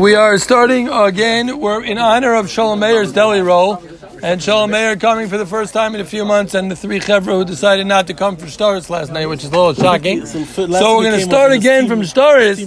We are starting again. We're in honor of Shalom Meir's deli roll, and Shalom Meir coming for the first time in a few months, and the three chevra who decided not to come for stars last night, which is a little shocking. So we're going to start again from stars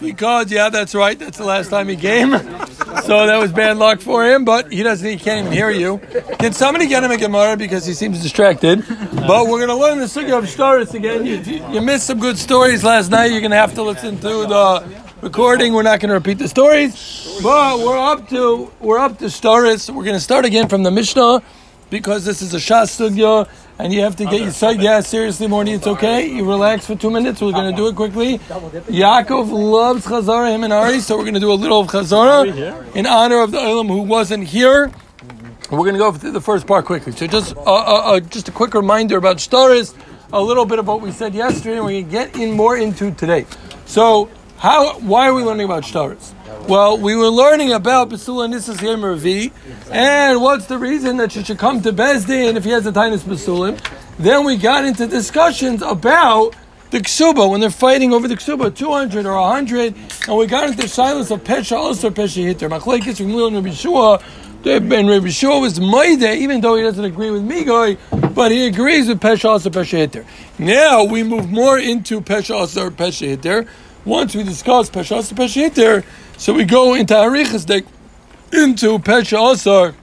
because yeah, that's right. That's the last time he came, so that was bad luck for him. But he doesn't. He can't even hear you. Can somebody get him a gemara because he seems distracted? But we're going to learn the sugya of stars again. You, you missed some good stories last night. You're going to have to listen to the recording. We're not going to repeat the stories, but we're up to we're up to stories. We're going to start again from the Mishnah because this is a Shas Sugya, and you have to get your side. Yeah, seriously, Morty, it's okay. You relax for two minutes. We're going to do it quickly. Yaakov loves Chazara, him and Ari, so we're going to do a little of Chazara in honor of the Olam who wasn't here. We're going to go through the first part quickly. So just uh, uh, uh, just a quick reminder about stories, a little bit of what we said yesterday, and we get in more into today. So how? Why are we learning about shtaris? Well, we were learning about Basula Nisas Yom Ravi, and what's the reason that she should come to Bezdin if he has a tinus Basulim? Then we got into discussions about the ksuba when they're fighting over the ksuba, two hundred or hundred, and we got into silence of pesha also pesha hitter. Machlekes from Lil and Rabbi. And Rabbi Shua was Maide, even though he doesn't agree with Migoy, but he agrees with pesha also pesha hitter. Now we move more into pesha also pesha hitter once we discuss Pesha Pesha Hitter, so we go into Arichas Dek, into Pesha Asar,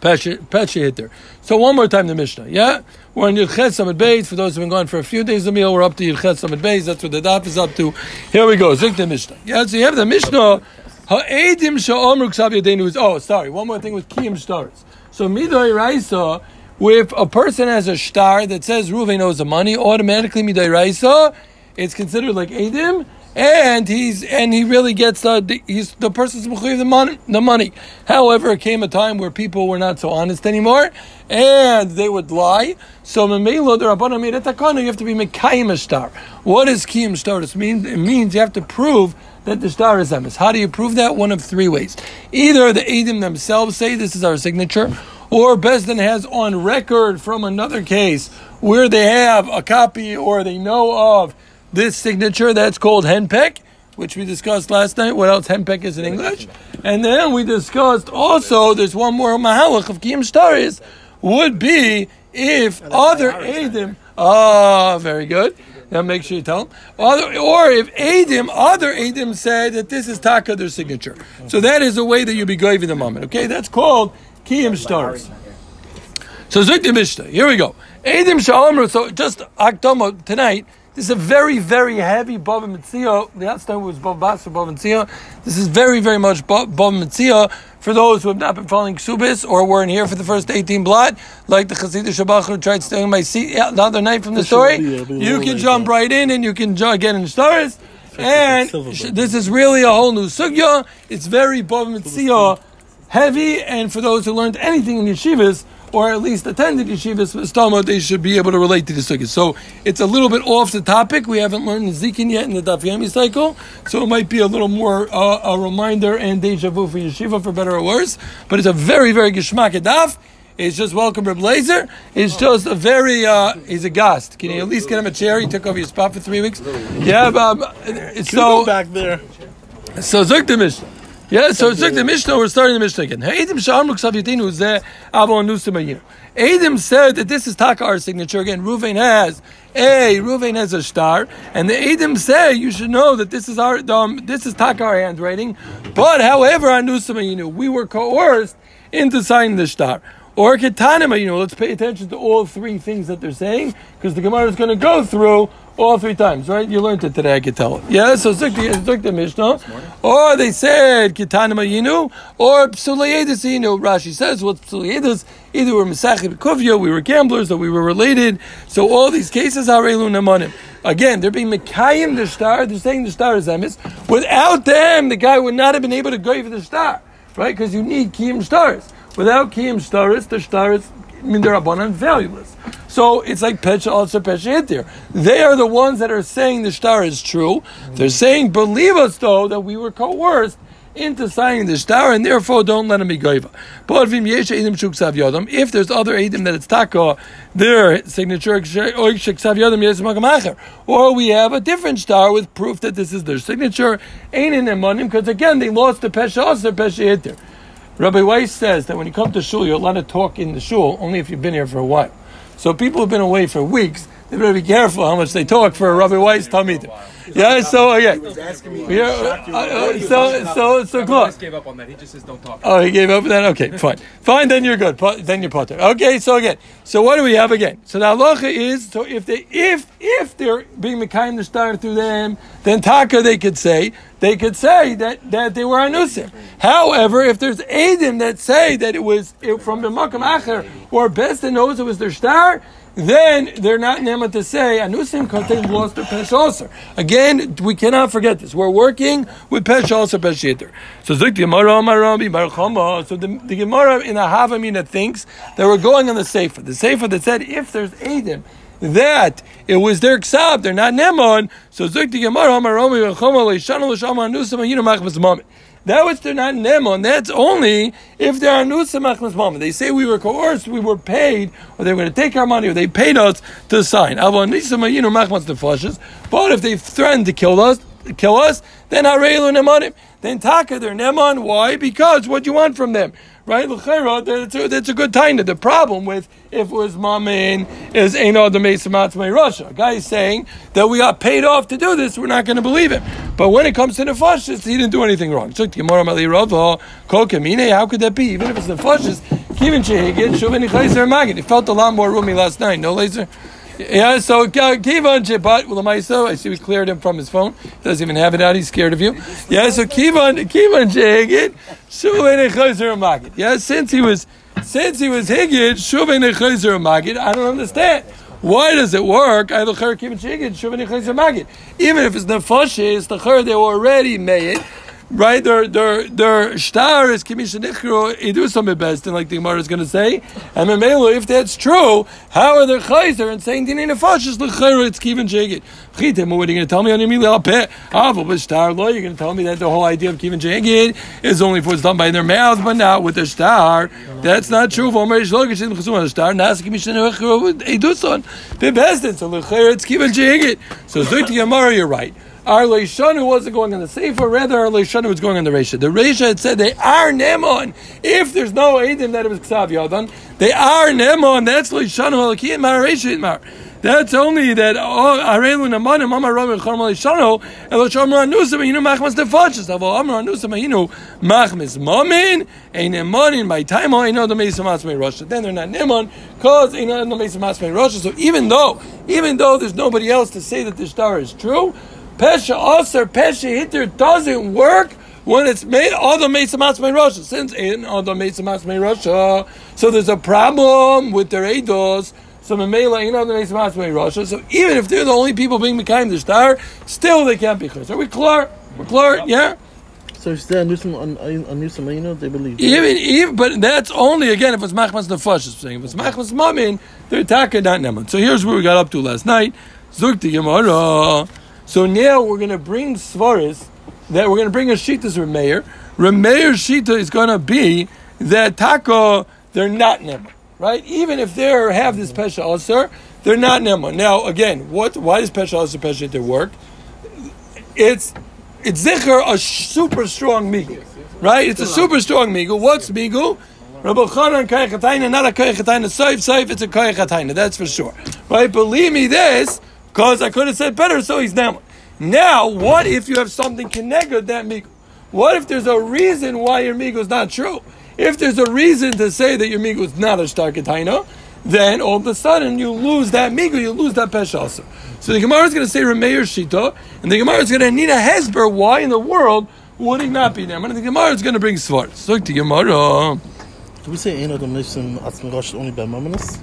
Pesha Hitter. So one more time the Mishnah, yeah? We're in Yirchet Samad Beis. For those who've been gone for a few days of meal, we're up to Yirchet Samad Beis. That's what the daf is up to. Here we go. Zik the Mishnah. Yeah, so you have the Mishnah. Ha'edim sha'omru ksav yadeinu is, oh, sorry, one more thing with Kiyim stars. So Midoy Raisa, if a person has a star that says Ruven owes the money, automatically Midoy Raisa, it's considered like Edim, and he's and he really gets uh, he's the person's the money. The money. However, it came a time where people were not so honest anymore, and they would lie. So memelo the rabbanon made You have to be mekayim star. What does kiyim star mean? It means you have to prove that the star is emes. How do you prove that? One of three ways. Either the edim themselves say this is our signature, or Besdin has on record from another case where they have a copy or they know of this signature that's called henpek, which we discussed last night. What else henpek is in English? And then we discussed also there's one more mahalach of kiyum staris would be if other edim. Ah, oh, very good. Now make sure you tell them. Other, or if Adim, other Adim said that this is Taka, their signature. So that is a way that you be going in the moment. Okay, that's called Kiyim stars. So Zuk Mishnah. Here we go. Adim Shalom. So just Akdama tonight. This is a very, very heavy Bava Mitzia. The outside was Bava Bas for Bava Mitzia. This is very, very much Bava Mitzia for those who have not been following Ksubis or weren't here for the first 18 blot, like the Chassidah Shabbat who tried stealing my seat the other night from the story. You can jump right in and you can get in the stars. And this is really a whole new sugya. It's very Bava Mitzia heavy, and for those who learned anything in yeshivas, or at least attended yeshivas Talmud, they should be able to relate to the sukkah. So it's a little bit off the topic. We haven't learned the zikin yet in the Daf Yomi cycle, so it might be a little more uh, a reminder and deja vu for yeshiva, for better or worse. But it's a very, very geshmak daf. It's just welcome Reb Laser. It's just a very, uh, he's a guest. Can you at least get him a chair? He took over your spot for three weeks. Yeah, but um, so back there. So Zuk the Mishnah. Yeah, so it's like the Mishnah, we're starting the Mishnah again. Eidim Avon Nusim said that this is Taka, signature. Again, Ruvain has a Ruvain has a star, and the Eidim say you should know that this is our um, this is Taka handwriting. But however, on Nusim we were coerced into signing the star. Or Ketanima, you know, let's pay attention to all three things that they're saying, because the Gemara is going to go through all three times, right? You learned it today, I could tell. Yeah, so Zik the Mishnah. Or they said Ketanima Yinu, or Psulayedis Yinu. Rashi says, what's Psulayedis? Either we're Mesachid Kuvya, we were gamblers, or we were related. So all these cases are Namanim. Again, they're being Mekayim the star, they're saying the star is Emes. Without them, the guy would not have been able to go for the star, right? Because you need Kiyim stars. Without kiyum staris, the staris mindarabanan valueless. So it's like Pesha also Pesha Hitir. They are the ones that are saying the star is true. They're saying, believe us though, that we were coerced into signing the star, and therefore don't let him be goiva. But if there's other edim that it's taka, their signature or we have a different star with proof that this is their signature, ain't in emanim because again they lost the pesha also pesha hitter. Rabbi Weiss says that when you come to shul, you're allowed to talk in the shul only if you've been here for a while. So people who've been away for weeks, they better be careful how much they talk for a Rabbi Weiss Talmid. Yeah, so yeah. Yeah, uh, uh, so so so close. gave up on that. He just says don't talk. Oh, he gave up on that. Okay, fine, fine. Then you're good. Then you're potter. Okay, so again, so what do we have again? So the halacha is so if they if if they're being mekayim the star through them, then taka they could say they could say that that they were anusim. However, if there's edim that say that it was from the makam acher or best that knows it was their star then they're not nema to say anusim contain lost their pesh Again, we cannot forget this. We're working with pesh also pesh So the Gemara So the, the Gemara in a Havamina thinks that we're going on the sefer. The sefer that said if there's edim that it was their ksab, they're not nemon. So the Gemara Amar Rami B'Chama Leishanu L'Shama Anusim Ayinu Machmas Moment. That which they're not nemon, that's only if they are nusamachmas mama. They say we were coerced, we were paid, or they were going to take our money, or they paid us to sign. But if they threatened to kill us, kill us, then harelu nemanim. Then taka they're nemon. Why? Because what do you want from them? right? That's a, that's a good time. The problem with if it was mamin is Eino the Mesamatzmei Russia. A guy is saying that we got paid off to do this, we're not going to believe him. But when it comes to the fascists, he didn't do anything wrong. So how could that be? Even if it's Magid. It felt a lot more roomy last night, no laser. Yeah, so uh, Kivan Jebat Ulamaiso, I see we cleared him from his phone. He doesn't even have it out, he's scared of you. Yeah, so Kivan Kivan Jehigit, Shuvene Chazer Magid. Yeah, since he was since he was Higid, Shuvene Chazer Magid, I don't understand. Why does it work? Even if it's nefashis, the chur they were already made right? Their their their star is kimisha nichro idusam best, like the Gemara is going to say. And memelo, if that's true, how are they chayzer and saying dinin nefashis lechayro it's kivin? Chitim, what are you going to tell me on Emil Alpeh? Avo b'star lo. You're going to tell me that the whole idea of kivin jegit is only for it's done by their mouth, but not with the star. That's not true. For Omer Shlokish in Chesum star, nas kimisha nichro idusam bebestin. So lechayro it's kivin jegit. So Zut Gemara, you're right. Our Leishanu wasn't going on the Sefer, rather our Leishanu was going on the Resha. The Resha had said they are Nemon. If there's no Eidim that it was Ksav Yadon, they are Nemon. That's Leishanu Halakim Mar Resha Mar. That's only that oh, Arelu Namanim Amar Ram Charmal Leishanu Elo Shamra Nusam Yinu Machmas Defachas Avo Amar Nusam Yinu Machmas Mamin Ein Nemanin by time oh, I know the Mesa Masmei Russia. Then they're not Nemon because Ein the Mesa Masmei Russia. So even though even though there's nobody else to say that the star is true. Pesha Aser, Pesha Hitter doesn't work when it's made all the Mesa Matzmei Russia. Since in all the Mesa Matzmei Russia, so there's a problem with their Eidos. So Mamela ain't on the Mesa Matzmei Russia. So even if they're the only people being Mekayim the star, still they can't be Chos. Are we clear? We're clear? Yeah? So if they're Nusam on know, they believe. Even, even, but that's only again if it's Machmas Nefash is saying. If it's Machmas Mamin, they're attacking not Neman. So here's where we got up to last night. Zuk the Gemara. So now we're going to bring Svaris, that we're going to bring a Shita's Remeir. Remeir's Shita is going to be that Taka, they're not Nema, right? Even if they have this Pesha Aser, they're not Nema. Now, again, what? why does Pesha Aser Pesha to work? It's it's Zikr, a super strong Migul, right? It's a super strong Migul. What's Migul? Rabbi Chanan Kayachatayna, not a Kayachatayna, Saif, Saif, it's a Kayachatayna, that's for sure. Right? Believe me this, because I could have said better, so he's down. Now, what if you have something connected that migu? What if there's a reason why your migu is not true? If there's a reason to say that your migu is not a starkataina, then all of a sudden you lose that migu, you lose that pesh also. So the Gemara is going to say Remeir Shita, and the Gemara is going to need a hesber. Why in the world would he not be there? And the Gemara is going to bring svart. So the Gemara. Do we say Ein Adam Nishim Atzmi only by Mamonis?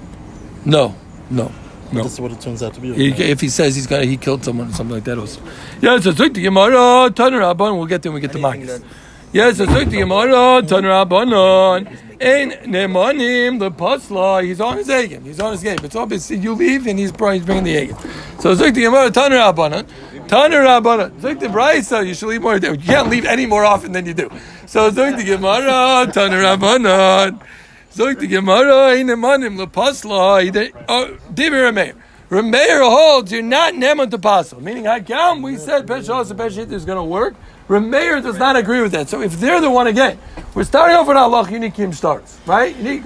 No, no. No. This is what it turns out to be. He, if he says he's got he killed someone or something like that also. Yeah, so take the Gemara, turn it up, we'll get there when we get to Makkis. Yes, it's like the Gemara, Tanrabanon. Ein nemanim the pasla. He's on his egin. He's on his game. It's obvious you leave and he's, he's bringing the egin. So it's like the Gemara, Tanrabanon. Tanrabanon. It's like the Brisa. You should leave more. You can't leave any more often than you do. So it's like the Gemara, Tanrabanon. Like the Gemara, Ein nemanim the pasla. Oh, Divir Rameir. Rameir er holds you're not neman to pasal. Meaning, Hakam, we said Peshos and Peshit is going to work. Rameir er does not agree with that. So if they're the one again, we're starting off with Allah, unique Kim starts, right? Unique,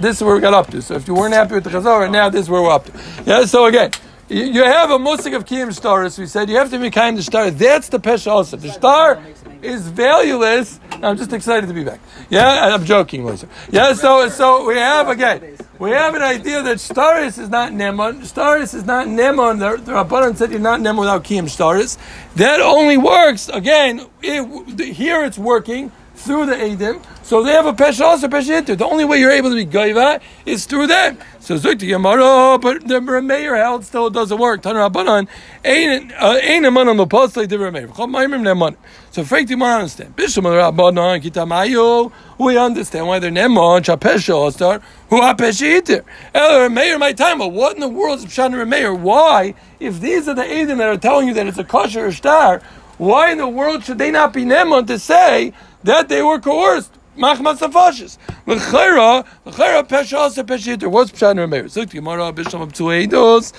this is where we got up to. So if you weren't happy with the Chazar, right now this is where we're up to. Yeah, so again, you, have a musik of Kim stars. We said you have to be kind to star. That's the Pesha also. The star is valueless. I'm just excited to be back. Yeah, I'm joking, Lisa. Yeah, so so we have again, we have an idea that staris is not nemon. Staris is not nemon. The, the Rabbanan said you're not nemon without kiyum staris. That only works again. It, here it's working through the Edim. So they have a pesha also pesha The only way you're able to be goiva is through them. So Zuk the Gemara, oh, but the Rameir held still doesn't work. Tan Rabbanan ain't uh, a man on the Rameir. Chol Maimim Neman. So Frank the understand. Bisham Rabbanan Kitamayo. We understand why they're Neman Chapesha Ostar who are pesha iter. El Rameir my time. But what in the world is Pshan Rameir? Why, if these are the Edim that are telling you that it's a kosher star, why in the world should they not be Neman to say that they were coerced? Machmas Safashis. L'chera, l'chera pesha asa pesha yitter. What's Pshat of Tueidos.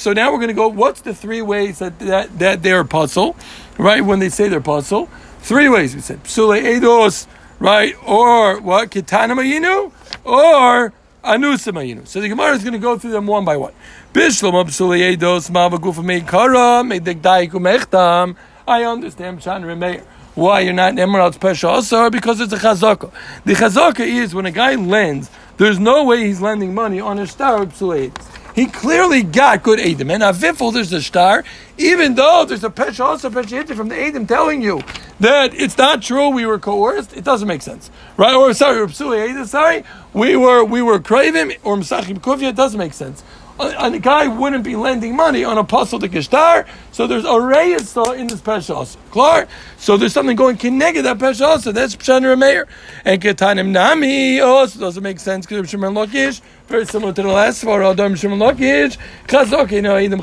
So now we're going to go. What's the three ways that that, that they're puzzle, right? When they say they're puzzle, three ways we said psule eidos, right? Or what? Kitana mayinu, or anusa mayinu. So the Gemara is going to go through them one by one. Bishlam psule eidos mavagufa meikara meidek mechtam. I understand Pshat Rameir. Why you're not Emerald's Pesha also? Because it's a chazaka. The chazaka is when a guy lends, there's no way he's lending money on a star of He clearly got good Adam. And Avifel, there's a star, even though there's a Pesha also Pesha from the Adam telling you that it's not true, we were coerced, it doesn't make sense. Right? Or sorry, Psule sorry, we were we were craving, or Msachim Kufya, it doesn't make sense a, guy wouldn't be lending money on a puzzle to Kishtar, so there's a reyes in this Pesha Klar? So there's something going connected that Pesha That's Pshan Meir. And Ketanim Nami oh, also doesn't make sense because Shimon Lokish, very similar to the last four, Adam Shimon Lokish, Chazok, you know, Edom.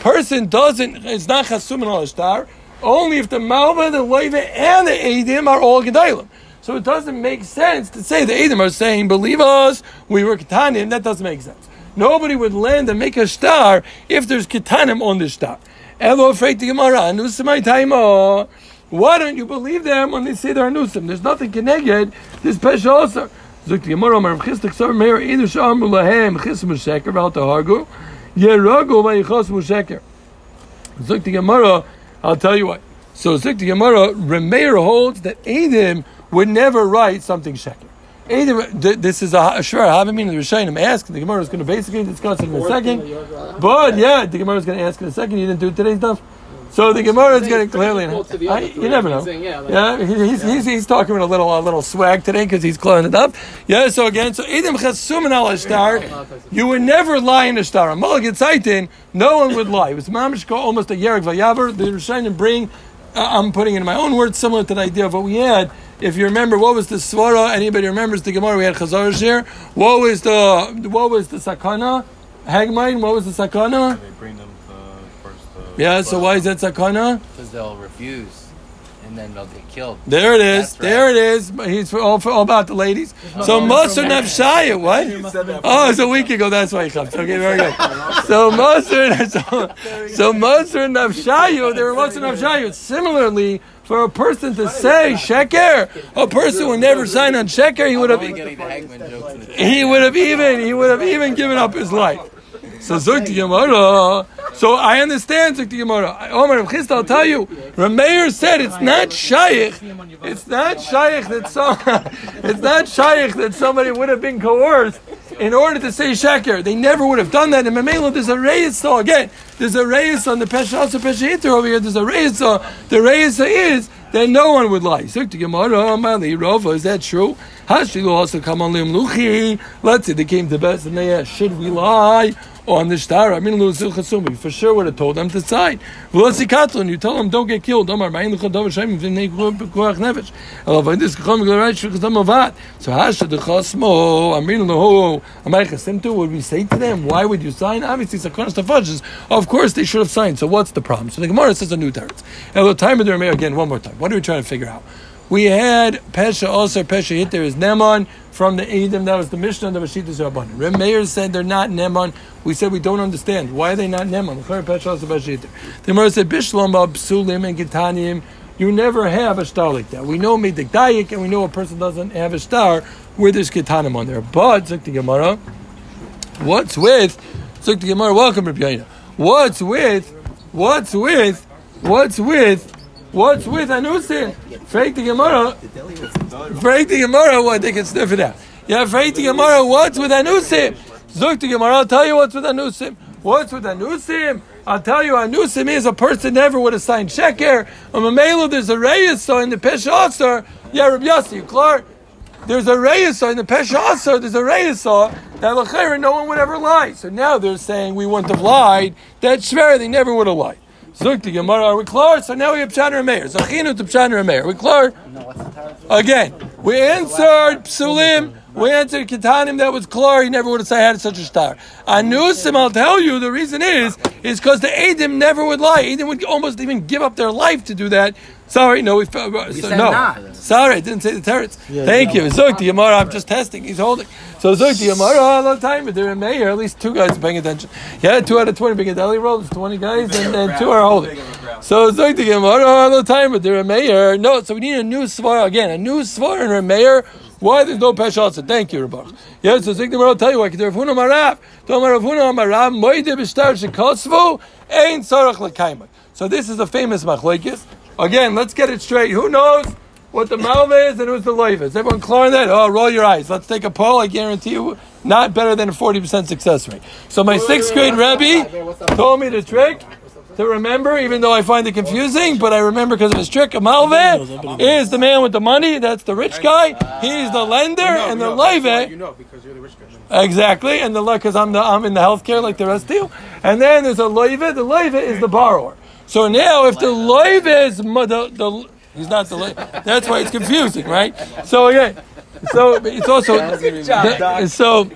Person doesn't, it's not Chasum Al Shtar, only if the Malva, the Leva, and the Edim are all Gedalim. So it doesn't make sense to say the Edom are saying, believe us, we were Ketanim. That doesn't make sense. Nobody would land and make a star if there's Ketanim on the star. Elo the Gemara, Anusimai Why don't you believe them when they say they're Anusim? There's nothing connected. This Pesha also. Zuk Gemara, Mar Chistik Sar Meir, Either Shamu Lahem, Chis Musheker, Val Tahargu, Yeragu, Vayichos Musheker. Zuk Gemara, I'll tell you what. So Zuk the Gemara, Remeir holds that Edim would never write something sheker. This is a sure. I haven't been in the Rishayim. Ask the Gemara is going to basically discuss it in a second. But yeah, the Gemara is going to ask in a second. You didn't do today's stuff. So the Gemara is going to clearly. I, you never know. Yeah, he's, he's, he's talking with a little a little swag today because he's clearing it up. Yeah. So again, so Edom Chasum and Al Star, you would never lie in a star. A Mulligan Saitin, no one would lie. It was Mamishko almost a Yerek Vayavar. The Rishayim bring. Uh, I'm putting in my own words, similar to the idea of what we had if you remember, what was the svara? Anybody remembers the Gemara? We had Chazar here. What was the what was the sakana? Hagmain. What was the sakana? They bring them first. Uh, yeah. So why is that sakana? Because they'll refuse and then they'll get killed. There it is. Right. There it is. He's all, for all about the ladies. So Moser Nafshaya, what? Oh, it's a week ago. That's why he comes. Okay, very good. So Moser, so, so Moser Nafshaya, there were Moser Nafshaya. Similarly, for a person to say sheker, a person would never sign on sheker. He would have. He would have even. He would have even given up his life. So Zuk Gemara. So I understand Zuk Gemara. Omar of Chista, I'll tell you. Rameir said it's not shaykh. It's not shaykh that some. it's not shaykh that somebody would have been coerced in order to say sheker. They never would have done that. In Mamela, there's a. So again, there's a reyes on the Pesha Pesha over here. There's a reyes. The reyes is that no one would lie. Zuk Gemara. Mali. Is that true? Hashilu also come on Luchi. Let's say they came to best and they asked, should we lie? On the star. I mean, Chasumi. For sure would have told them to Katlin, you tell them don't get killed. So Hasha the Chasmo, Amin Amay Chasimtu, would we say to them, why would you sign? Obviously, Sakonas Tafajs. Of course, they should have signed. So what's the problem? So the Gemara says a new teretz. Elo time of the Rameh, again, one more time. What are we trying to figure out? We had Pesha also, Pesha hit there is Neman from the Edom. That was the Mishnah of the Mashitas Rabbanim. Reb Meir said they're not Neman. We said we don't understand. Why are they not Neman? The Gemara said, Bishlam, Psulim, and Gitanim. You never have a star like that. We know Medikdayik, and we know a person doesn't have a star where there's Gitanim on there. But, the Gemara, what's with, the Gemara, welcome, Yaina. What's with, what's with, what's with, What's with Anusim? Fake the Gemara. Fake the Gemara, what? They can sniff it out. Yeah, fake the Gemara, what's with Anusim? Zuk the Gemara, I'll tell you what's with Anusim. What's with Anusim? I'll tell you, Anusim is a person never would have signed Sheker. Um, On Mamelu, there's a Reyes, so in the Pesha yeah, Rabbi Yossi, clear? There's a Reyes, in the Pesha there's a Reyes, that Lachera, no one would ever lie. So now they're saying we wouldn't have lied. That's fair, they never would have lied. Zuk the Gemara, are we clear? So now we have Pshan and Meir. Zachinu to Pshan and Meir. Are we clear? Again, we answered Psulim. We answered Kitanim that was clear. He never would have said I had such a star. Anusim, I'll tell you, the reason is, is because the Adim never would lie. Adim would almost even give up their life to do that. Sorry, no, we, uh, We so, said no. not. Sorry, I didn't say the teretz. Yeah, Thank yeah. you. Zuk the Gemara, I'm just testing. He's holding. So Zuk the Gemara, all the time, but they're in Meir. At least two guys are paying attention. Yeah, two out of 20 big deli rolls, 20 guys, and, and two are holding. So Zuk the Gemara, all the time, but they're in Meir. No, so we need a new svar again, a new svar in a Meir. Why there's no Pesha also? Thank you, Rabbi. Yes, so Zuk the Gemara will tell you why. Because Rav Huna Marav, Tomar Rav Huna Marav, Moide B'shtar Shekosvu, Ein Tzarach L'kaimah. So this is a famous machlekes. Again, let's get it straight. Who knows what the malva is and who's the loiva? Is everyone clear on that? Oh, roll your eyes. Let's take a poll. I guarantee you, not better than a 40% success rate. So my sixth grade Rebbe told me the trick to remember, even though I find it confusing, but I remember because of his trick. A malva is the man with the money. That's the rich guy. He's the lender, and the loiva. You know because you're the rich guy. Exactly, and the because I'm the I'm in the healthcare like the rest of you, and then there's a loiva. The loiva is the borrower. So now, if the loiva is the, the he's not the loiva, that's why it's confusing, right? So again, so it's also the- so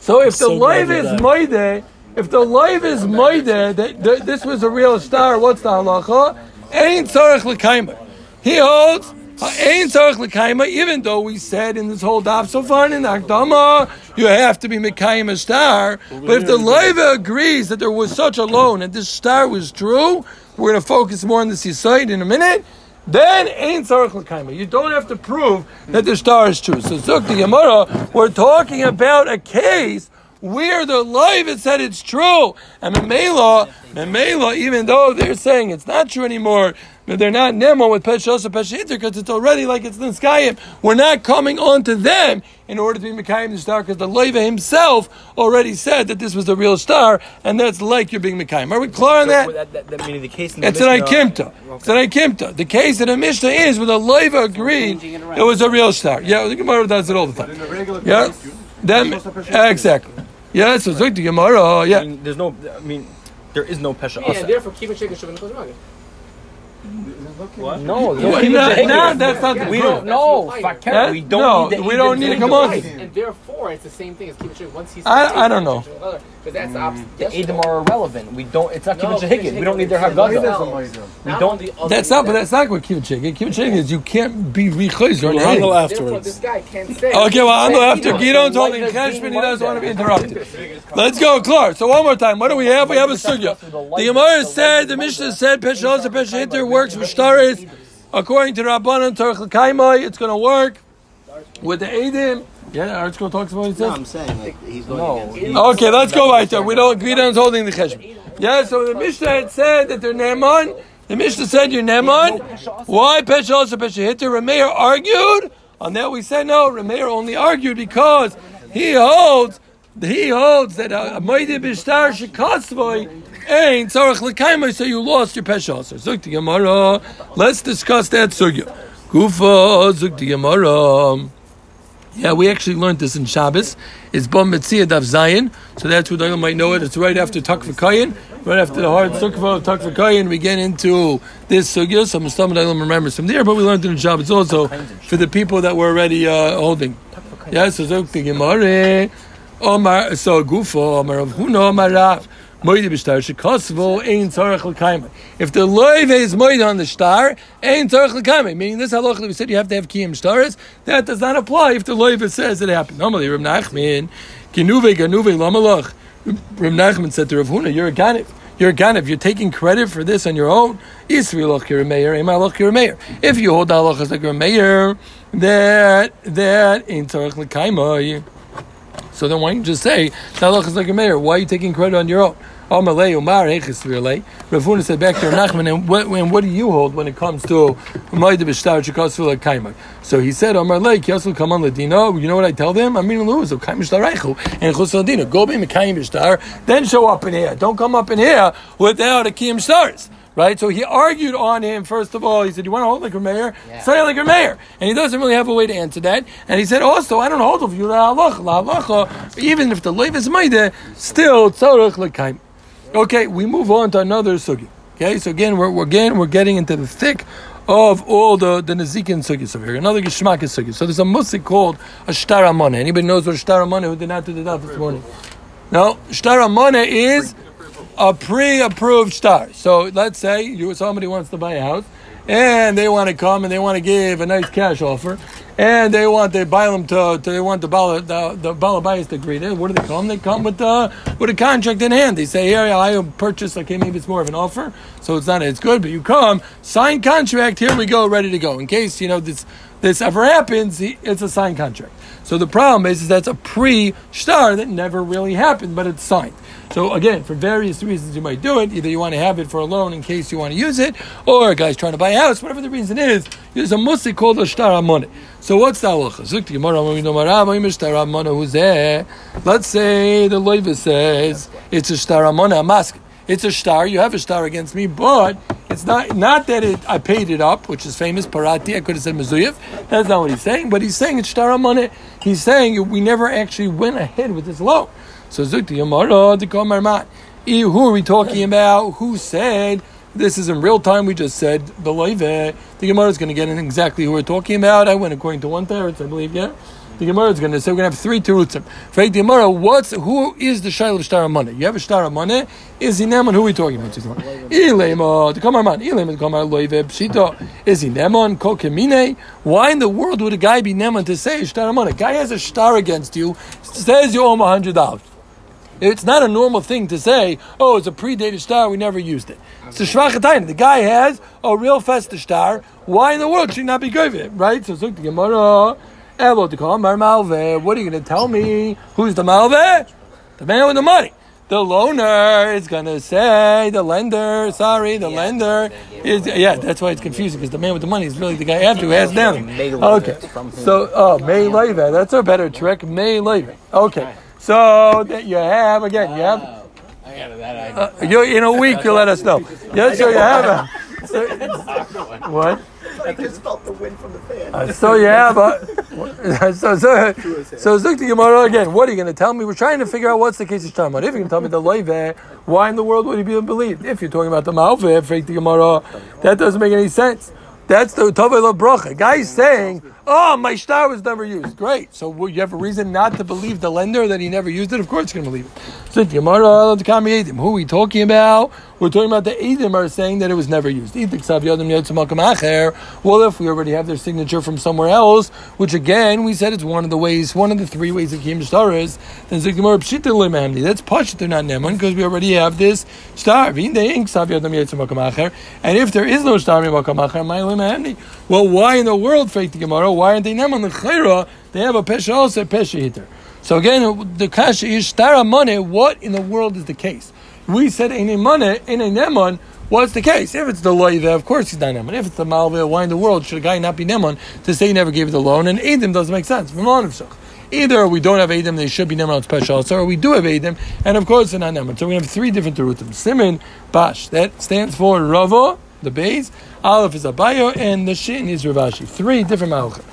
so if the So glad loiva you're is back. moide, if the loiva is moide, that that this was a real star. What's the halacha? Ain't tzarich l'kaima. He holds. Even though we said in this whole daf so far in Akdama, you have to be Mekayim a star. But if the Leiva agrees that there was such a loan and this star was true, we're going to focus more on the site in a minute. Then ain't tzarich l'kaima. You don't have to prove that the star is true. So Zuk the Gemara, we're talking about a case where the live it said it's true. And Memela, Memela, even though they're saying it's not true anymore, they're not Nemo with Peshosa Peshitter because it's already like it's Niskayim. We're not coming on to them in order to be Mekayim the star because the Leva himself already said that this was the real star, and that's like you're being Mekayim. Are we clear on that? that, that, that meaning the case in the It's an Mishnah- Ikimta. It's an Ikimta. The case in the Mishnah is where the Leva agreed it was a real star. Yeah, the Gemara does it all the time. Yeah, then exactly. Yeah, so Zuk the Gemara. I Yeah, mean, there's no. I mean, there is no pesha Yeah, therefore keep it shaking should No, no, no, no, that's not the we don't know. That- we don't no, need the we don't need to come on. And therefore, it's the same thing as keeping it shaking. Once he's I- I don't know. Because that's the opposite. The Edom are irrelevant. We don't. It's not No, kibbutz shehigid. We don't need their haggadah. We don't. That's not, but that's not what Kibbutz Chicken. Kibbutz Chicken is you can't be rechazer on We'll your handle head. Therefore, this afterwards. guy can't say. Okay, well, I'm after He Gidon's knows. holding Cheshbon, he doesn't want to be interrupted. Let's go, Clark. So one more time, what do we have? We have a sugya. The Gemara said, the Mishnah said, Pesha Osa, Pesha Hitter works with Shtaris. According to Rabbanan Torch L'Kaimai, it's going to work with the Eidim. Yeah, Archko talks about what he No. I'm saying like he's going No. against. Okay, let's go right there. We don't. Gidon's holding the cheshbon. Yeah. So the Mishnah had said that they're neman. The Mishnah said you're neman. Why pesha also pesha hitter? Rameir argued on that. We said no. Rameir only argued because he holds. He holds that a moide bishtar shekasvoy ain't tzarich l'kaimai. So you lost your pesha also. Zuk the Gemara. Let's discuss that sugya. Gufa zuk the Gemara. Yeah, we actually learned this in Shabbos. It's Bom Metzia Dav Zayin, so that's what Daniel might know it. It's right after Takvakayin, right after the hard Sukkah of Takvakayin. We get into this sugya. Some some Daniel remembers from there, but we learned it in Shabbos also for the people that were already uh, holding. Yeah, so Zok. Omar, so Gufo, Omar of Huno, Omar. Moide b'shtar shekosvo ein tzarech l'kaimah. If the loive is moide on the star, ein tzarech l'kaimah. Meaning this halacha that we said you have to have kiyim stars, that does not apply if the loive says it happened. Normally, Reb Nachman, ginuve ganuve lamalach. Reb Nachman said to Rav Huna, you're a ganif. You're a ganif. You're taking credit for this on your own. Isri loch you're a mayor, ema loch you're a mayor. If you hold halachas like you're a mayor, that, that ein tzarech l'kaimah. So then why don't you just say, Shalach is like a mayor? Why are you taking credit on your own? Umar. Ravuna said back to Nachman, and what, and what do you hold when it comes to Kaimak? So he said, Lei Kiyasul Kaman Ladino. You know what I tell them? I mean B'Shtar and. Go be Mekayim B'Shtar, then show up in here. Don't come up in here without a Kiyim Stars. Right, so he argued on him. First of all, he said, "You want to hold like a mayor? Yeah. Say like a mayor." And he doesn't really have a way to answer that. And he said, "Also, I don't hold of you la halacha, la halacha. Even if the leif is maide, still lekaim." Okay, we move on to another sugi. Okay, so again, we're, we're again we're getting into the thick of all the the nezikin sugis over here. Another geshmak sugis. So there's a musik called a shtaramana. Anybody knows what a? Who did not do the daf this morning? No, shtar amana is a pre-approved star. So let's say you somebody wants to buy a house, and they want to come and they want to give a nice cash offer, and they want buy them to, to they want the bala the, the balabais to agree. They, what do they come? They come with the with a contract in hand. They say here I purchase. Okay, maybe it's more of an offer, so it's not it's good, but you come sign contract. Here we go, ready to go. In case you know this this ever happens, it's a signed contract. So the problem is, is that's a pre-star that never really happened, but it's signed. So again, for various reasons, you might do it. Either you want to have it for a loan in case you want to use it, or a guy's trying to buy a house. Whatever the reason is, there's a musik called a shtar amone. So what's the halacha? Let's say the loiva says it's a shtar amone, a mask. It's a star. You have a star against me, but it's not not that it, I paid it up, which is famous parati. I could have said mezuyev. That's not what he's saying. But he's saying it's star money. He's saying we never actually went ahead with this loan. So the. Who are we talking about? Who said this is in real time? We just said believe it. The Gemara is going to get in exactly who we're talking about. I went according to one teretz, I believe. Yeah. The Gemara is going to say we're going to have three terutzim. For the Gemara, what's who is the shail of shtar money? You have a shtar money. Is he neman? Who are we talking about? Ilema the kamar man. Ilema the kamar loive pshito. Is he neman kokemine? Why in the world would a guy be neman to say shtar money? Guy has a shtar against you, says you owe him a hundred dollars. It's not a normal thing to say, oh, it's a predated star, we never used it. It's a shvachatayin. The guy has a real festa star. Why in the world should he not be good with it? Right? So, Zuk the Gemara, Elo to call Malve. What are you going to tell me? Who's the Malve? The man with the money. The loaner is going to say, the lender, sorry, the lender is, yeah, that's why it's confusing because the man with the money is really the guy after who has down. Okay. So, oh, May Leve. That's a better trick. May Leve. Okay. So that you have again, you have I got that idea. uh, you in a week. You let us know. Yes, so you have a. So, what? I just felt the wind from the fan. Uh, so you have a. So so so Zuk the Gemara again. What are you going to tell me? We're trying to figure out what's the case of Shtamar. If you can tell me the loive, why in the world would he be believed? If you're talking about the malve, fake the Gemara, that doesn't make any sense. That's the Tovei Bracha. Guy's saying, "Oh, my star was never used." Great. So will you have a reason not to believe the lender that he never used it? Of course, you're going to believe it. So the. Who are we talking about? We're talking about the Edim are saying that it was never used. Well, if we already have their signature from somewhere else, which again we said it's one of the ways, one of the three ways of Kim Star is, then Zik Gemara Pshita Lemamdi. That's Pashit, they're not Neman because we already have this Acher. And if there is no Lemamdi. Well, why in the world fake the Gemara? Why aren't they Neman? The Chayra, they have a Pesha also, Pesha hitter. So again, the kasha is stara money. What in the world is the case? We said in a money, in a neman. What's the case? If it's the loiva, of course he's not neman. If it's the malva, why in the world should a guy not be neman to say he never gave the loan? And edim doesn't make sense. Either we don't have edim, they should be neman on special or we do have edim, and of course they're not neman. So we have three different terutim. Simin bash that stands for rava, the base. Aleph is abayo, and the shin is ravashi. Three different malachim.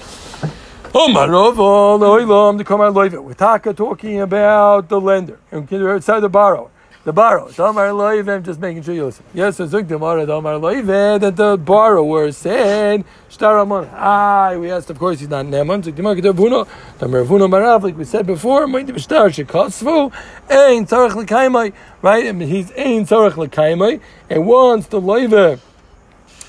Omar Rava, Loilam, the Kamar Loiva. We're talking about the lender. And outside the borrower. The borrower. I'm just making sure you listen. Yes, that the borrower said, Shtar Amon. Ah, we asked, of course, he's not Neman. Zuk Gemara, Kedah Vuno, Tamar Vuno Marav, like we said before, Moed Bishtar, Shekosvu, Ein Tzarech Lekaimai, right? Mean, he's Ein Tzarech Lekaimai, and once the Loiva,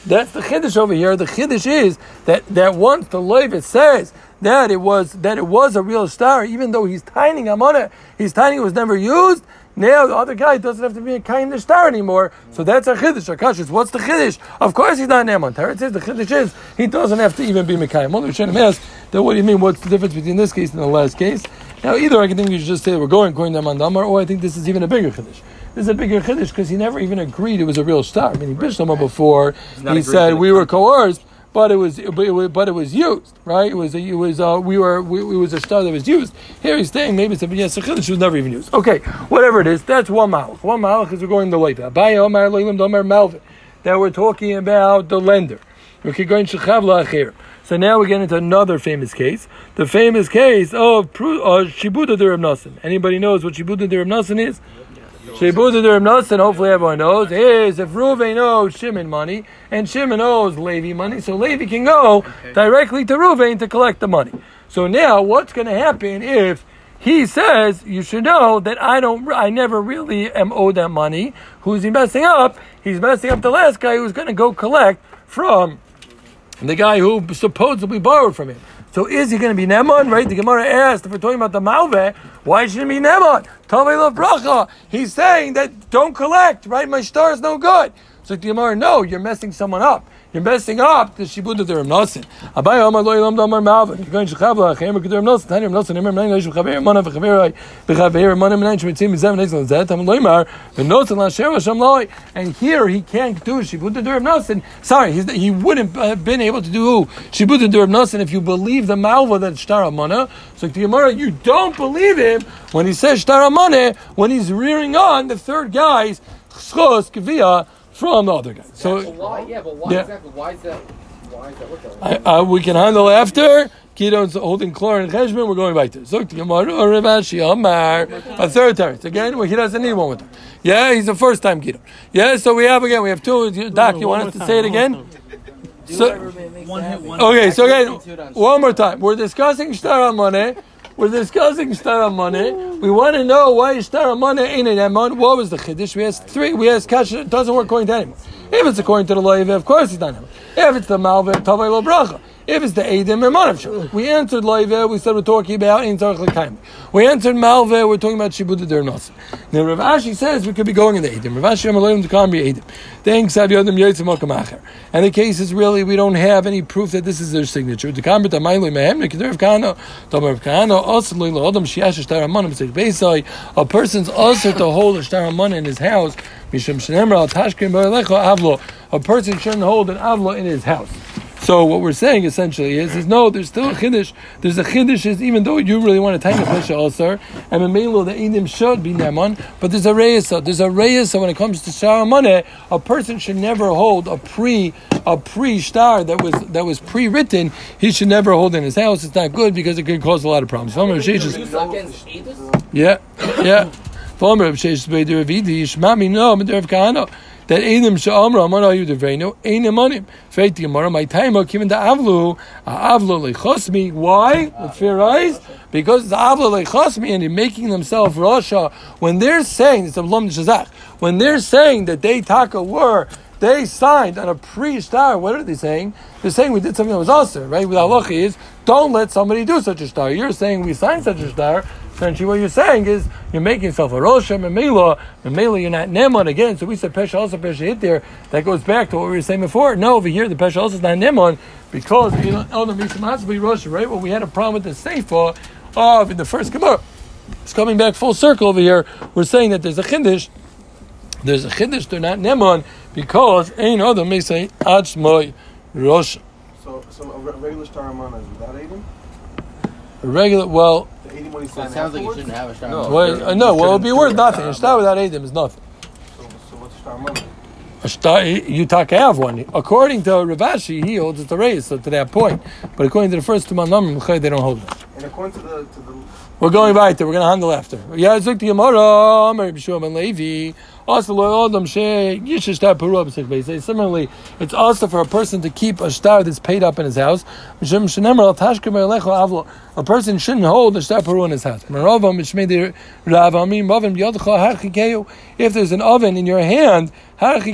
that's the chiddush over here. The chiddush is that, that once the Levitt says that it was that it was a real star, even though he's on it, he's tining it was never used. Now the other guy doesn't have to be a kind of star anymore. So that's a chiddush. Akashis, what's the chiddush? Of course he's not Naaman. Teretz says the chiddush is he doesn't have to even be Mekayim. Only Shem asked, then what do you mean? What's the difference between this case and the last case? Now either I can think you should just say we're going according to Naaman Damar, or I think this is even a bigger chiddush. This is a bigger chiddush because he never even agreed it was a real star. I mean, he Bishlama before he said we were coerced, but it was but it was, but it was used, right? It was a, it was uh, we were we, it was a star that was used. Here he's saying maybe it's a yes a chiddush was never even used. Okay, whatever it is, that's one malach. One malach is we're going to Leiva. Abaya Omar Leilim Domer Malvin. That we're talking about the lender. Okay, going Shechavla Acher. So now we get into another famous case, the famous case of uh, Shibuda Durab Nasan. Anybody knows what Shibuda Durab Nasan is? Shibuda Durab Nasan, hopefully everyone knows, is if Reuven owes Shimon money and Shimon owes Levi money, so Levi can go directly to Reuven to collect the money. So now what's going to happen if he says, you should know that I don't, I never really am owed that money. Who's he messing up? He's messing up the last guy who's going to go collect from the guy who supposedly borrowed from him. So is he going to be Neman? Right? The Gemara asked if we're talking about the Malve, why shouldn't he be Neman? Love bracha. He's saying that don't collect, right? My star is no good. So the Gemara, no, you're messing someone up. You're messing up the Shibud of the Ram Nasin. Abai Omar Lo Yilam Damar Malve. You're going to Chavla, Chaim Kedur Ram Nasin, Tani Ram Nasin, Emmer Menayin Leish Chaver Mana V'Chaver V'Chaver Mana Menayin Shemitzim Mizem Nezel Zet Tam Loimar V'Nosin Lasher Hashem Loi. And here he can't do Shibud of the Ram Nasin. Sorry, he wouldn't have been able to do Shibud of the Ram Nasin if you believe the Malva that Shtar Mana. So the Gemara, you don't believe him when he says Shtar Mana when he's rearing on the third guy's Chos Kavia from the other guy. So. But why? Yeah, but why Yeah. exactly? Why is that? Why is that? What the? I, uh, we can handle after. Gidon's holding Klor and Cheshbon. We're going back to Zok Gemara or Rav Ashi Amar. A third time. Again, well, he doesn't need one more time. Yeah, he's a first time Kidon. Yeah, so we have again. We have two. Doc, you want us to say it again? So, one. okay, so again, one more time. We're discussing Shtar Money. We're discussing Shtar Money. We want to know why Shtar Money ain't an Emon. What was the Chiddush? We asked three. We asked Kasha. It doesn't work according to anyone. If it's according to the Loiv, of course it's not Emon. If it's the Malve, Tavai Lo Bracha. If it's the Eidim, Emon Shul. We answered Loiv. We said we're talking about Ein Tzarech L'Kaim. We answered Malve. We're talking about Shibud Der Nos. Now Rav Ashi says we could be going in the Eidim. Rav Ashi Amalayim to Kam Eidim. Thanks Sav Yodim Yotzim Malkam Acher. And the case is really we don't have any proof that this is their signature. The Kam B'Tamayli Mehem Nekeder Rav Kahana. Tamar Rav Kahana also Loila Adam Shiash Shtar Aman B'Tzek Beisai. A person's also to hold a Shtar Aman in his house. Mishum Shenemra Tashkim B'Alecho Avlo. A person shouldn't hold an Avlo in his house. So what we're saying essentially is, is no, there's still a chiddush. There's a chiddush is even though you really want to take a pesha also, and a melo the edim should be neman, but there's a reyesa. There's a reyesa when it comes to shara money. A person should never hold a pre a pre star that was that was pre written. He should never hold in his house. It's not good because it could cause a lot of problems. Some of the sheikhs- Use against Edus? yeah, yeah. Former of Sheish Beit Ravidi, Shmami no, but Kahana. That Eidim Sha'amra Amar Ayu Devreinu, Ein Emanim. Feit Gemara, my time, Kimin da Avlu, Avlu Lechosmi. Why? With fair eyes? Because it's Avlu Lechosmi and they're making themselves Rasha. When they're saying, it's a Blom Shazach, when they're saying that they Taka were, they signed on a pre-star. What are they saying? They're saying we did something that was also right. With halacha is don't let somebody do such a star. You're saying we signed such a star. Essentially, what you're saying is you're making yourself a Rosham and Mela, and Mela you're not Nemon again. So we said Pesha also Pesha hit there. That goes back to what we were saying before. No, over here the Pesha also is not Nemon because you know Elder Matzbi Rosham, right? Well, we had a problem with the Seifa of in the first Gemara. It's coming back full circle over here. We're saying that there's a Chindish. There's a Chindish, they're not Nemon because ain't other may say Achmoy Rosh. So, so a regular star amana is without Aiden? A regular, well, The Aiden when he So it signed sounds like you shouldn't have a No. well uh, no, well, it'd be worth nothing. A star without Adam is nothing. So, so what's a star amana? A star, you talk have one. According to Rav Ashi, he holds it to raise so to that point. But according to the first two manamim, they don't hold it. And according to the to the We're going right there. We're going to handle after. Yeah, Zuk the Gemara, Amar B'Shua ben Levi. Similarly, it's also for a person to keep a star that's paid up in his house. A person shouldn't hold a star Perua in his house. If there's an oven in your hand. This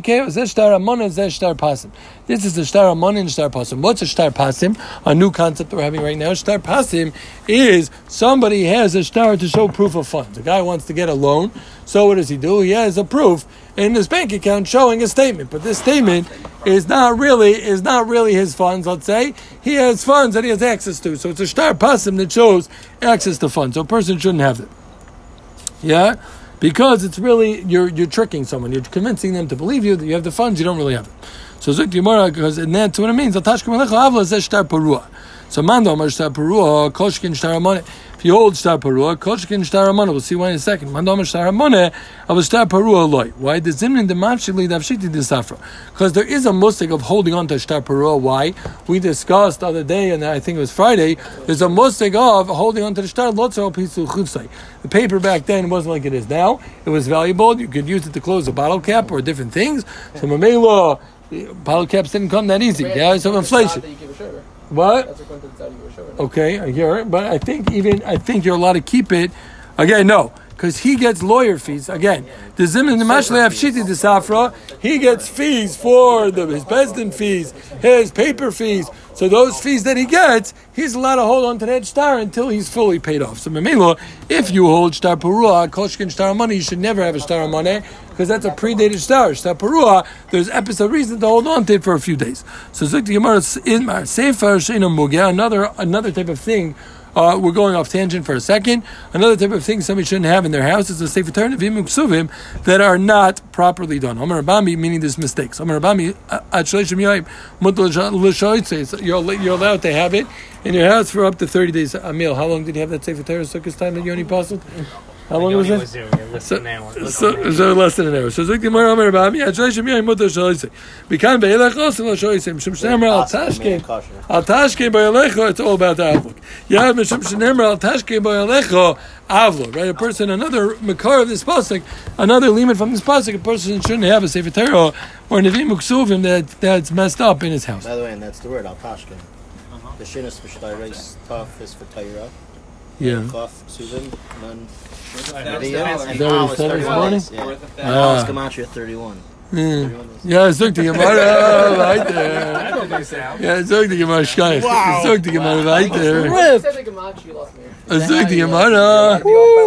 is the Shtar Amon and star Pasim. What's a star Pasim? A new concept that we're having right now. Star Pasim is somebody has a star to show proof of funds. A guy wants to get a loan, so what does he do? He has a proof in his bank account showing a statement, but this statement is not really is not really his funds. Let's say he has funds that he has access to, so it's a star pasim that shows access to funds. So a person shouldn't have it. Yeah, because it's really you're you're tricking someone. You're convincing them to believe you that you have the funds. You don't really have it. So Zuk because and that's what it means. So mando shtar parua koshkin shtar. If you hold shtar parua koshkin amane, we'll see why in a second. Mando amar shtar amane av shtar parua loy. Why the zimnin the mamshili davshiti disafra? Because there is a mustik of holding on to shtar parua. Why we discussed the other day, and I think it was Friday. There's a mustik of holding on to the shtar lotzo pisu chutzai. The paper back then wasn't like it is now. It was valuable. You could use it to close a bottle cap or different things. So mamela. Bottle caps didn't come that easy. Yeah, some inflation. That you give a sugar. What? That's according to the tzad you give a sugar. Okay, I hear it, but I think even I think you're allowed to keep it. Again, no, because he gets lawyer fees. Again, the zimin the have shiti the safra, he gets fees for the his bezdin fees, his paper fees. So those fees that he gets, he's allowed to hold on to that star until he's fully paid off. So Mamela, if you hold star parua, koshkin star money, you should never have a star money because that's a predated star. Star parua, there's episode reason to hold on to it for a few days. So Zuk the Gemara in Mar Sefer Sheina Mugya, another another type of thing. Uh, we're going off tangent for a second. Another type of thing somebody shouldn't have in their house is a sefer Torah and ksuvim that are not properly done. Amar Rabami, meaning there's mistakes. Amar Rabami, you're allowed to have it in your house for up to 30 days. Amil, how long did you have that sefer Torah Sukkot time that Yoni Apostle? How long was it? So, so, so less than an hour. So Zik Gemara Amar Rabami, at shleishim yaim mutal l'shoitze. Become be'elech also l'shoitze. Mishum shenemar al tashkin. Al tashke ba'alecho, it's all about the outlook. Yeah, mishum shenemar al tashke ba'alecho avlo. Right, a person, another makar of this pasuk, another limit from this pasuk, a person shouldn't have a sefer Torah or nevim uksuvim that that's messed up in his house. By the way, and that's the word, al tashkin. The shin is for reis, taf is for Torah, Yeah. kaf, ksuvim, nun. Is that what he said this morning? Yeah. Ah. It's Gematria 31. Yeah, yeah Zuk the Gemara right there. Yeah, Zuk the Gemara Shkaif. Zuk the Gemara right there. You said the Gemachi, you lost me. Zuk the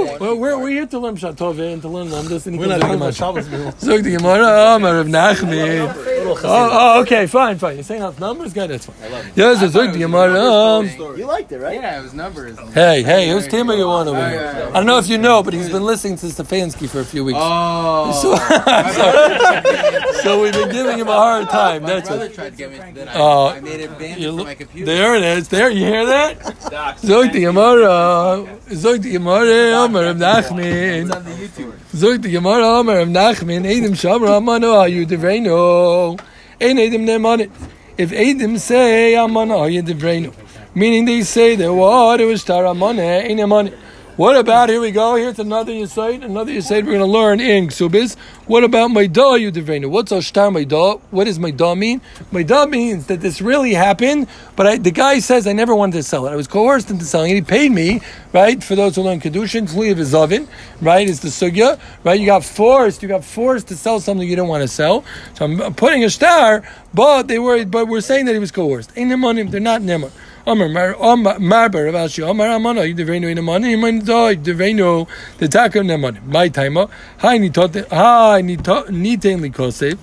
Gemara. Well, we're, we're here to learn Shatov and to learn Lamdas and We're not talking about Shabbos meal. Zuk the Gemara, Amar of Nachmi. Oh, oh, okay, fine, fine. You're saying out numbers? Good, that's fine. I love it. Yes, it's Zuk the Gemara. You liked it, right? Yeah, it was numbers. Hey, hey, whose team are you on over here? I don't know if you know, but he's been listening to Stefanski for a few weeks. Oh. So, so we've been giving him a hard time. My That's brother it. tried to get me. Then I, Oh. I made it banned You from my computer. There it is. There, you hear that? Zog the Gemara. Zog the Gemara. Omer Nachmin. Zog the Gemara. Omer Nachmin. Edim Shamra Amano Ayu Devreino. Ein Edim Nemanit. If Edim say Amano Ayu Devreino, meaning they say that what it was Tar Amane Ein Nemanit. What about here we go? Here's another Yisaid, another Yisaid we're going to learn in Ksubis. What about Maidah Yudivreinu? What's Ashtar Maidah? What does Maidah mean? Maidah means that this really happened, but I, the guy says I never wanted to sell it. I was coerced into selling it. He paid me, right? For those who learn Kedushin, Tliv is oven, right? Is the sugya, right? You got forced, you got forced to sell something you didn't want to sell. So I'm putting a star, but they were, but we're saying that he was coerced. In Nemanim, they're not Nemar. Amar er Mar Marber Rav Ashi Amar er Amana Yidevenu oh, in Amana Iman Doi Yidevenu the Taka Nemana my timer oh. Hi Nitot Hi Niten Likosef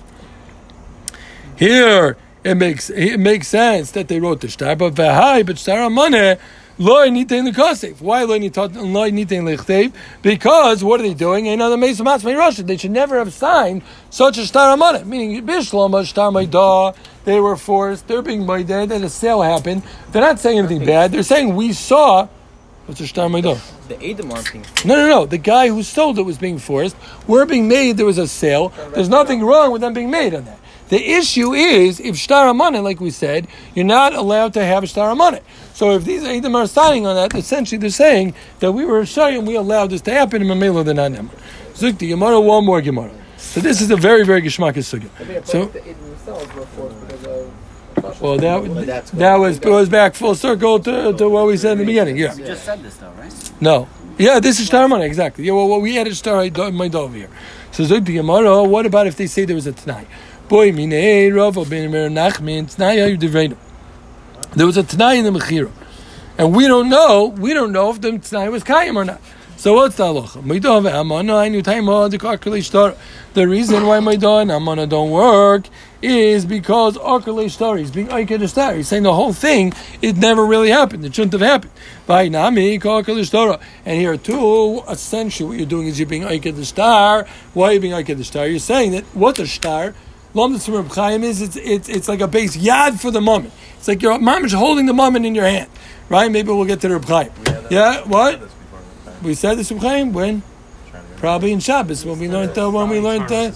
Here it makes it makes sense that they wrote the star but Vahai but Star Amana eh, Loy Niten Likosef why Loy Niten Lichtev because what are they doing another Mesa Matzmei Russia they should never have signed such a star Amana meaning Bishlama Star Maidah they were forced. They're being made. Then a sale happened. They're not saying anything bad. They're saying we saw. What's a shtar maidah? The Edom being No, no, no. The guy who sold it was being forced. We're being made. There was a sale. There's nothing wrong with them being made on that. The issue is if shtar amana, like we said, you're not allowed to have a shtar amana. So if these Eidim are starting on that, essentially they're saying that we were shy and we allowed this to happen in Mamela the Nanam. Zuk the Gemara, one more Gemara. So this is a very, very geschmackis sugya. So- so, the Eden themselves were forced because of. Well, that that was goes back full circle to, to what we said in the beginning. Yeah. You just said this though, right? No. Yeah, this is shtar amana exactly. Yeah. Well, well we added shtar my dove here. So Zuk the Gemara. What about if they say there was a Tanai? Boy, minei Rav ben Mer Nachman Tanai ayu devreinu. There was a Tanai in the Mechira. And we don't know, we don't know if the Tanai was Kaim or not. So what's the halacha? The reason why Maidah and Amana don't work is because Akarle shtar, he's being Aikad shtar. He's saying the whole thing, it never really happened. It shouldn't have happened. By Nami, shtar. And here too, essentially what you're doing is you're being Aikad shtar. Why are you being shtar? You're saying that what a shtar, Lam Tzimur Chaim is, it's, it's, it's like a base yad for the moment. It's like your mom is holding the moment in your hand. Right? Maybe we'll get to the Reb Chaim. Yeah, what? We said this Reb Chaim when? Probably in Shabbos when we learned uh, when we learned uh,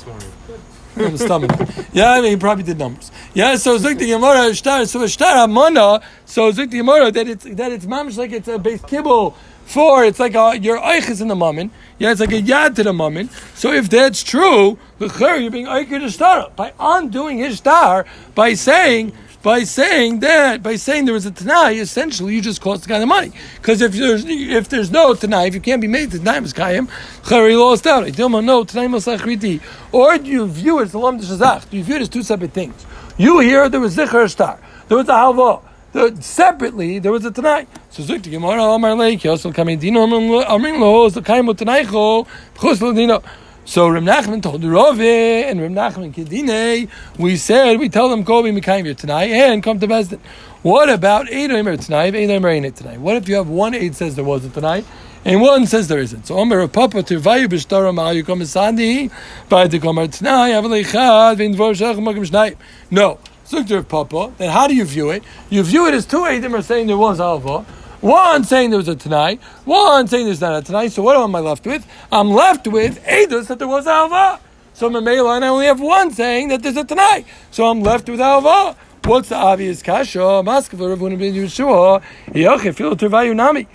on the stomach. Yeah, I mean, he probably did numbers. Yeah, so Zik the Gemara Shtar, so Shtar Amana, so Zik the Gemara that it's that it's mamish like it's a base kibble for it's like a, your eich is in the moment. Yeah, it's like a yad to the moment. So if that's true, the khari, you're being eich to star by undoing his star by saying by saying that, by saying there was a Tanai, essentially you just cost the guy the money. Because if there's if there's no Tanai, if you can't be made to Tanai Miskayim, Chari lost out. Him, no, Tanai Masachriti. Or do you view it as Shazach? Do you view it as two separate things? You hear there was Zichar Star, there was a Halva. The, separately, there was a Tanai. So Zik the Gemara, Amar Leik, Yosel Kamedino, Amrin Lo, Zakaimu Tanaicho, Bchus Ladino. So Reb Nachman told the Rove and Reb Nachman Kedine, we said, we tell them, go be Mekayim here tonight and come to Bezdin. What about Eidim or tonight? Eidim or Ain't tonight? What if you have one aid says there wasn't tonight and one says there isn't? So Omer of Papa to Vayu B'Shtara Ma'ayu Kom Sandi by the Gomer Tanai Avalechad V'in Dvor Shach Magam Shnai. No. Zukter of Papa, then how do you view it? You view it as two Eidim are saying there was Alva. One saying there was a tonight, one saying there's not a tonight. So what am I left with? I'm left with Eidos that there was Alva. So Mamela and I only have one saying that there's a tonight. So I'm left with Alva. What's the obvious kasha? Maskava Rav Huna ben Yeshua. Yoche fil tervayu nami.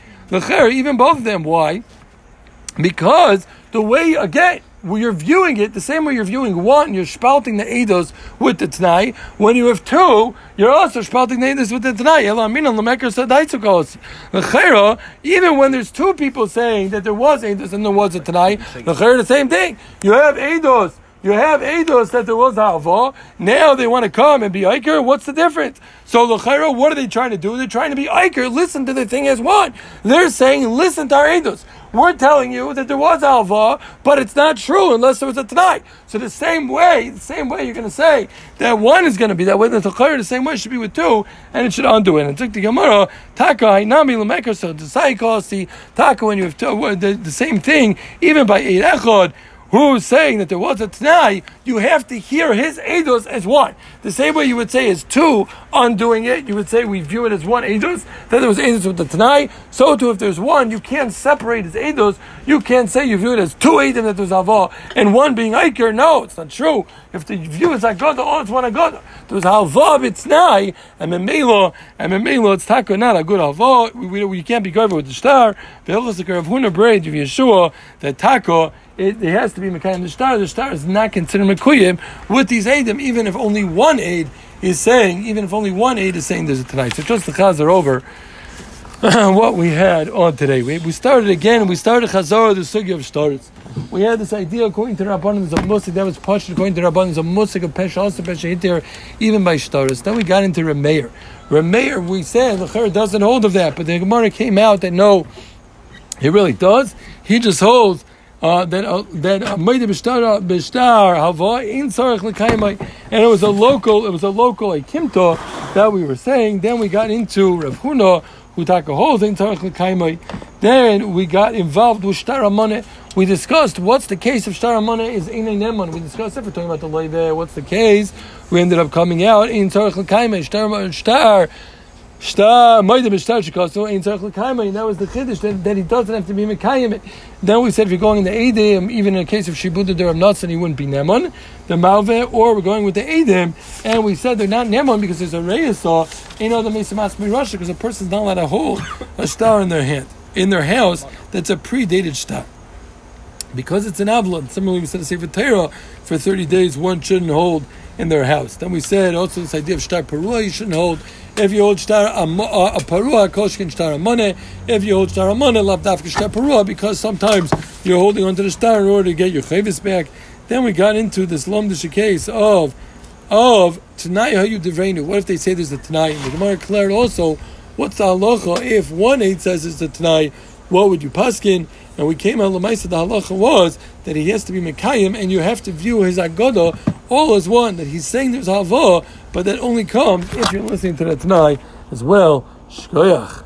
Even both of them. Why? Because the way again. When you're viewing it, the same way you're viewing one, you're spouting the Eidos with the Tanai. When you have two, you're also spouting the Eidos with the Tanai. Even when there's two people saying that there was Eidos and there was a Tanai, the same thing. You have Eidos. You have Eidos that there was Alva. Now they want to come and be Iker. What's the difference? So L'chera, what are they trying to do? They're trying to be Iker. Listen to the thing as one. They're saying, listen to our Eidos. We're telling you that there was alva, but it's not true unless there was a tonight. So the same way, the same way you're going to say that one is going to be that way, the tachar the same way should be with two, and it should undo it. And took the Gemara, taka hainami lemekar so the taka when you have the, the same thing, even by eight echod. Who's saying that there was a Tanai, you have to hear his Eidos as one. The same way you would say is two undoing it, you would say we view it as one Eidos, that there was Eidos with the Tanai, so too if there's one, you can't separate his Eidos, you can't say you view it as two Eidim that there's Ava, and one being Iker, no, it's not true. If the view is Agoda, oh, it's one Agoda. There's Halva, it's Nai, and Memelo, and Memelo, it's Taka, not a good Halva, we, we, we can't be covered with the star, the Hilchas of Huna Braid of Yeshua, that Taka, it, it, has to be Mekayim the star. The star is not considered Mekuyim with these Eidim, even if only one aid is saying, even if only one aid is saying there's a tonight. So just the Chaz are over. what we had on today. We, we started again, we started Chazorah, the Sugi of Stars. We had this idea according to Rabbanim of Musik, that was pushed according to Rabbanim of Musik, of Pesha, also Pesha Hitir, even by Stars. Then we got into Remeir. Remeir, we said, the doesn't hold of that, but the Gemara came out that no, he really does. He just holds uh, that uh, that Maida Bishtar Bishtar Hava in Sarach Lekaimai, and it was a local, it was a local a Kimto that we were saying. Then we got into Rav Huna who take a whole thing Sarach. Then we got involved with Shtar Amane. We discussed what's the case of Shtar Amane is Einay Neman. We discussed if we're talking about the lay there. What's the case? We ended up coming out in Sarach Lekaimai Shtar Shtar. Shtar moide b'shtar shekaso ein tzarich l'kaima, and that was the chiddush that, that he doesn't have to be mekayim. Then we said if you're going in the edim, even in a case of shibuda deram nuts, and he wouldn't be nemon, the malve, or we're going with the edim, and we said they're not nemon because there's a reyesah, you know the mesamas mirasha, because a person's not allowed to hold a star in their hand, in their house that's a predated star. Because it's an avlon. Similarly, we said a sefer for 30 days, one shouldn't hold in their house. Then we said also this idea of shtar parua, you shouldn't hold. If you hold shtar a, a parua, koshkin shtar amone. If you hold shtar amone, lav dafka shtar parua, because sometimes you're holding onto the star in order to get your chavis back. Then we got into this lomdish case of of tonight how you devreinu. What if they say there's a tonight? And the Gemara declared also, what's the halacha if one eight says it's a tonight? What would you paskin? And we came out lemaisa. The halacha was that he has to be mekayim, and you have to view his agoda all as one. That he's saying there's hava, but that only comes if you're listening to the tonight as well. Shkoyach.